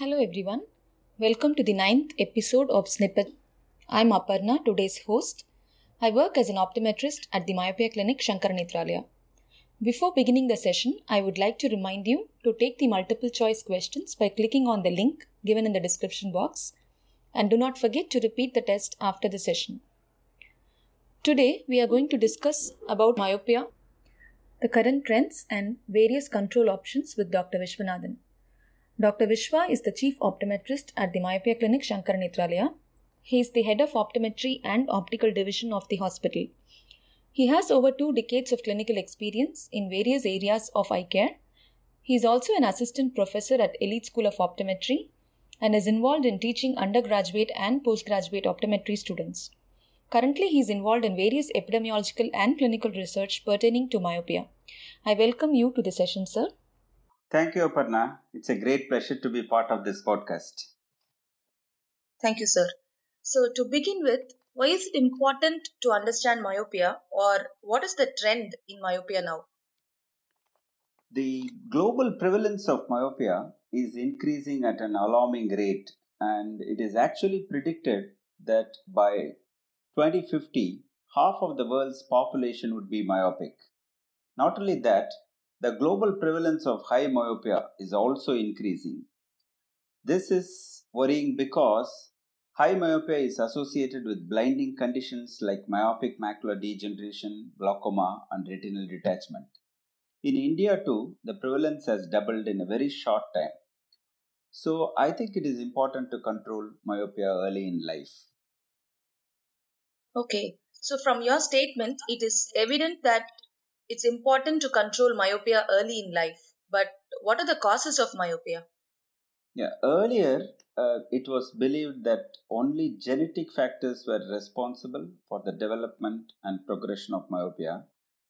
Hello everyone. Welcome to the ninth episode of Snippet. I'm Aparna, today's host. I work as an optometrist at the Myopia Clinic Shankara Before beginning the session, I would like to remind you to take the multiple choice questions by clicking on the link given in the description box and do not forget to repeat the test after the session. Today we are going to discuss about myopia, the current trends and various control options with Dr. Vishwanathan. Dr. Vishwa is the Chief Optometrist at the Myopia Clinic Shankara Nethralaya. He is the head of optometry and optical division of the hospital. He has over two decades of clinical experience in various areas of eye care. He is also an assistant professor at Elite School of Optometry and is involved in teaching undergraduate and postgraduate optometry students. Currently, he is involved in various epidemiological and clinical research pertaining to myopia. I welcome you to the session, sir. Thank you, Aparna. It's a great pleasure to be part of this podcast. Thank you, sir. So, to begin with, why is it important to understand myopia or what is the trend in myopia now? The global prevalence of myopia is increasing at an alarming rate, and it is actually predicted that by 2050, half of the world's population would be myopic. Not only that, the global prevalence of high myopia is also increasing. This is worrying because high myopia is associated with blinding conditions like myopic macular degeneration, glaucoma, and retinal detachment. In India, too, the prevalence has doubled in a very short time. So, I think it is important to control myopia early in life. Okay, so from your statement, it is evident that it's important to control myopia early in life. But what are the causes of myopia? Yeah, earlier uh, it was believed that only genetic factors were responsible for the development and progression of myopia.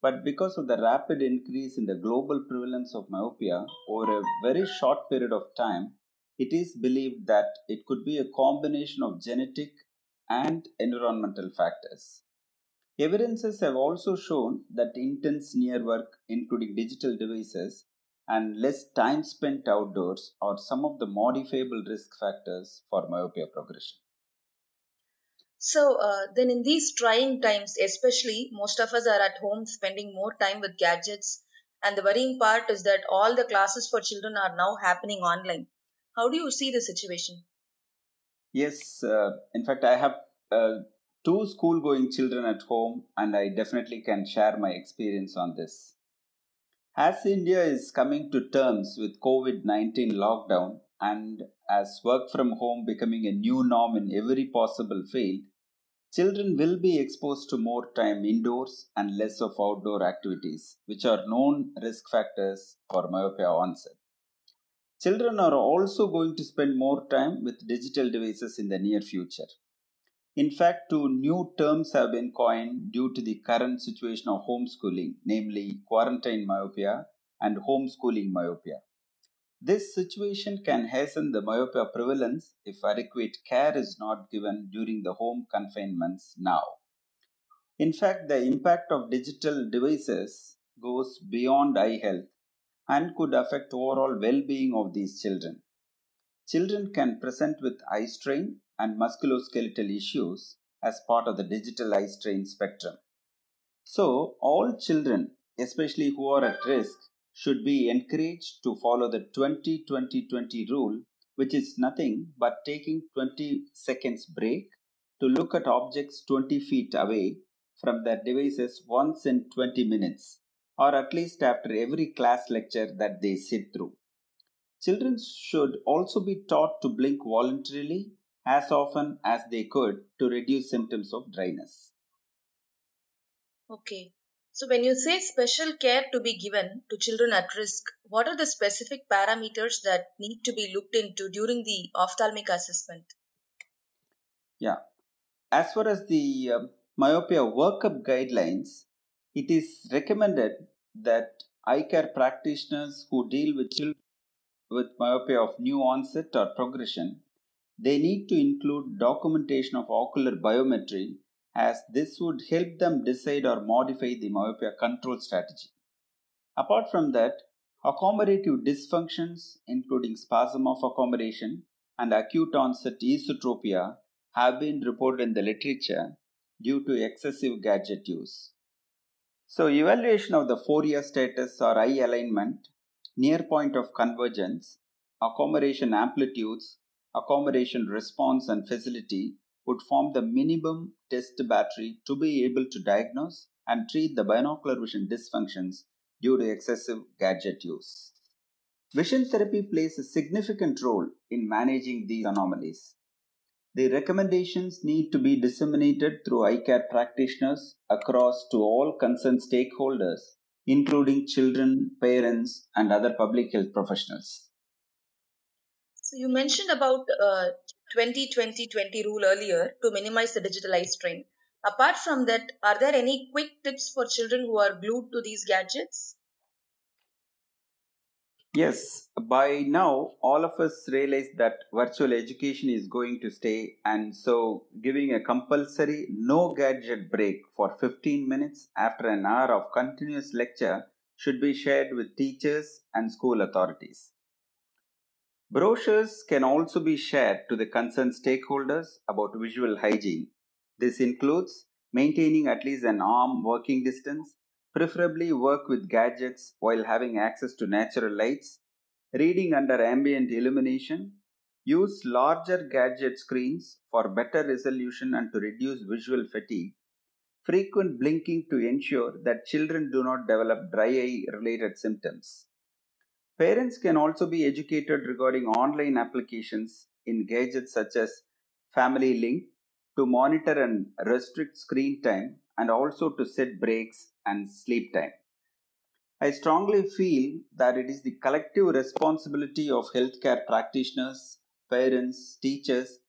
But because of the rapid increase in the global prevalence of myopia over a very short period of time, it is believed that it could be a combination of genetic and environmental factors. Evidences have also shown that intense near work, including digital devices, and less time spent outdoors are some of the modifiable risk factors for myopia progression. So, uh, then in these trying times, especially, most of us are at home spending more time with gadgets. And the worrying part is that all the classes for children are now happening online. How do you see the situation? Yes, uh, in fact, I have uh, two school going children at home, and I definitely can share my experience on this. As India is coming to terms with COVID 19 lockdown and as work from home becoming a new norm in every possible field, children will be exposed to more time indoors and less of outdoor activities, which are known risk factors for myopia onset. Children are also going to spend more time with digital devices in the near future. In fact, two new terms have been coined due to the current situation of homeschooling, namely quarantine myopia and homeschooling myopia. This situation can hasten the myopia prevalence if adequate care is not given during the home confinements now. In fact, the impact of digital devices goes beyond eye health and could affect overall well-being of these children. Children can present with eye strain and musculoskeletal issues as part of the digital eye strain spectrum. So, all children, especially who are at risk, should be encouraged to follow the 20 20 20 rule, which is nothing but taking 20 seconds break to look at objects 20 feet away from their devices once in 20 minutes, or at least after every class lecture that they sit through. Children should also be taught to blink voluntarily as often as they could to reduce symptoms of dryness. Okay. So, when you say special care to be given to children at risk, what are the specific parameters that need to be looked into during the ophthalmic assessment? Yeah. As far as the uh, myopia workup guidelines, it is recommended that eye care practitioners who deal with children with myopia of new onset or progression they need to include documentation of ocular biometry as this would help them decide or modify the myopia control strategy. Apart from that, Accommodative dysfunctions, including spasm of accommodation and acute onset esotropia, have been reported in the literature due to excessive gadget use. So, evaluation of the phoria status or eye alignment, near point of convergence, accommodation amplitudes, accommodation response and facility would form the minimum test battery to be able to diagnose and treat the binocular vision dysfunctions due to excessive gadget use. Vision therapy plays a significant role in managing these anomalies. The recommendations need to be disseminated through eye care practitioners across to all concerned stakeholders, including children, parents, and other public health professionals. So you mentioned about uh, 20-20-20 rule earlier to minimize the digital eye strain. Apart from that, are there any quick tips for children who are glued to these gadgets? Yes, by now, all of us realize that virtual education is going to stay, and so giving a compulsory no gadget break for 15 minutes after an hour of continuous lecture should be shared with teachers and school authorities. Brochures can also be shared to the concerned stakeholders about visual hygiene. This includes maintaining at least an arm working distance, preferably work with gadgets while having access to natural lights, reading under ambient illumination, use larger gadget screens for better resolution and to reduce visual fatigue, frequent blinking to ensure that children do not develop dry eye related symptoms. Parents can also be educated regarding online applications in gadgets such as Family Link to monitor and restrict screen time and also to set breaks and sleep time. I strongly feel that it is the collective responsibility of healthcare practitioners, parents, teachers,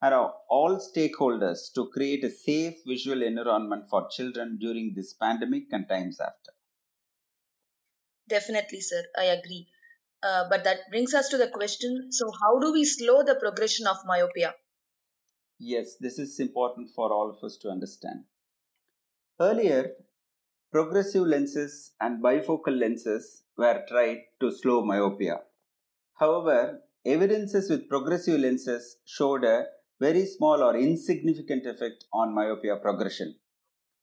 and all stakeholders to create a safe visual environment for children during this pandemic and times after. Definitely, sir. I agree. Uh, but that brings us to the question so, how do we slow the progression of myopia? Yes, this is important for all of us to understand. Earlier, progressive lenses and bifocal lenses were tried to slow myopia. However, evidences with progressive lenses showed a very small or insignificant effect on myopia progression.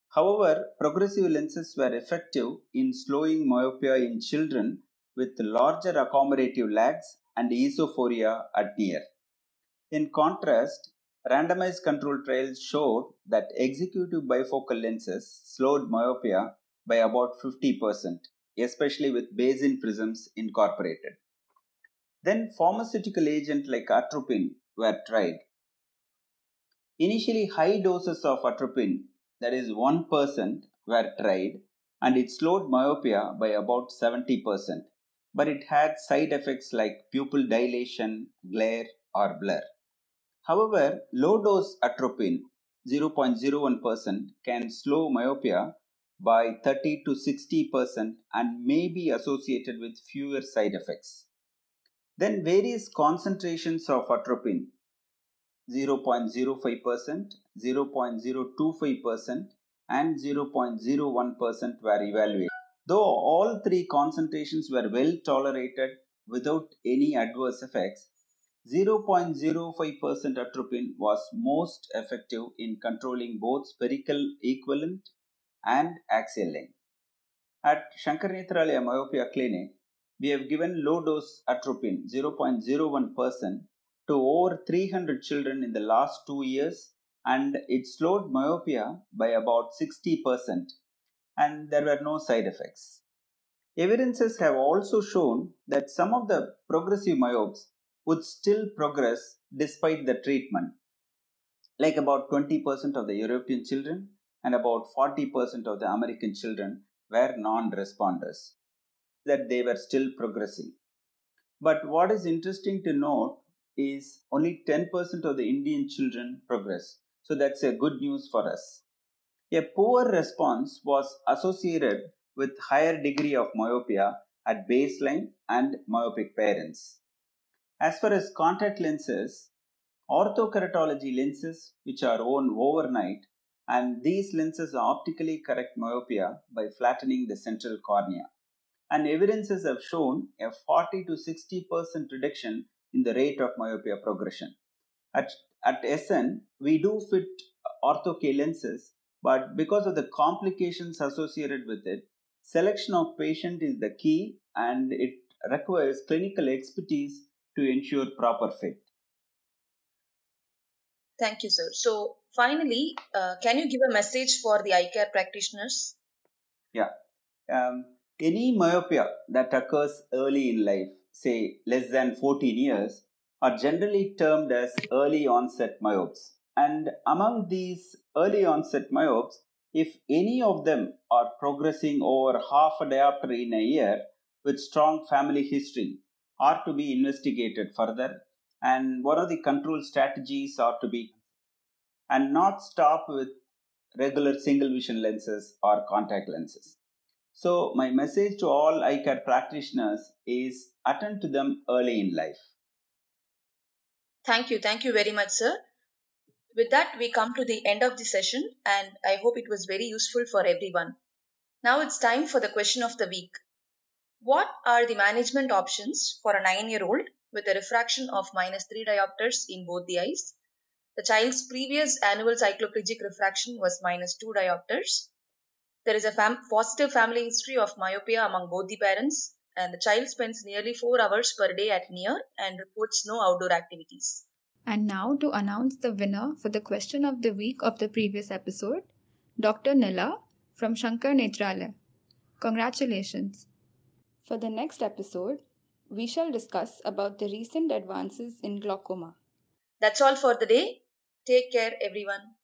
However, progressive lenses were effective in slowing myopia in children with larger accommodative lags and esophoria at near. In contrast, randomized control trials showed that executive bifocal lenses slowed myopia by about 50%, especially with base-in prisms incorporated. Then pharmaceutical agents like atropine were tried. Initially, high doses of atropine, that is 1%, were tried and it slowed myopia by about 70%, but it had side effects like pupil dilation, glare, or blur. However, low dose atropine 0.01% can slow myopia by 30 to 60% and may be associated with fewer side effects. Then various concentrations of atropine 0.05%, 0.025% and 0.01% were evaluated. Though all three concentrations were well tolerated without any adverse effects, 0.05% atropine was most effective in controlling both spherical equivalent and axial length. At Shankar Nethralaya Myopia Clinic, we have given low dose atropine 0.01% to over 300 children in the last two years and it slowed myopia by about 60% and there were no side effects. Evidences have also shown that some of the progressive myopes would still progress despite the treatment, like about 20% of the European children and about 40% of the American children were non responders, that they were still progressing. But what is interesting to note is only 10% of the Indian children progress. So that's a good news for us. A poor response was associated with higher degree of myopia at baseline and myopic parents. As far as contact lenses, orthokeratology lenses which are worn overnight and these lenses optically correct myopia by flattening the central cornea. and evidences have shown a 40 to 60% reduction in the rate of myopia progression. At, at SN, we do fit ortho K lenses, but because of the complications associated with it, selection of patient is the key and it requires clinical expertise to ensure proper fit. Thank you, sir. So, finally, uh, can you give a message for the eye care practitioners? Yeah. Um, any myopia that occurs early in life, say less than 14 years, are generally termed as early onset myopes. And among these early onset myopes, if any of them are progressing over half a diopter in a year with strong family history, are to be investigated further. And one of the control strategies are to be and not stop with regular single vision lenses or contact lenses. So, my message to all eye care practitioners is attend to them early in life. Thank you. Thank you very much, sir. With that, we come to the end of the session, and I hope it was very useful for everyone. Now it's time for the question of the week. What are the management options for a 9 year old with a refraction of minus 3 diopters in both the eyes? The child's previous annual cycloplegic refraction was minus 2 diopters. There is a fam- positive family history of myopia among both the parents, and the child spends nearly 4 hours per day at near and reports no outdoor activities. And now to announce the winner for the question of the week of the previous episode, Dr. Nila from Shankar Nethralaya. Congratulations! For the next episode, we shall discuss about the recent advances in glaucoma. That's all for the day. Take care, everyone.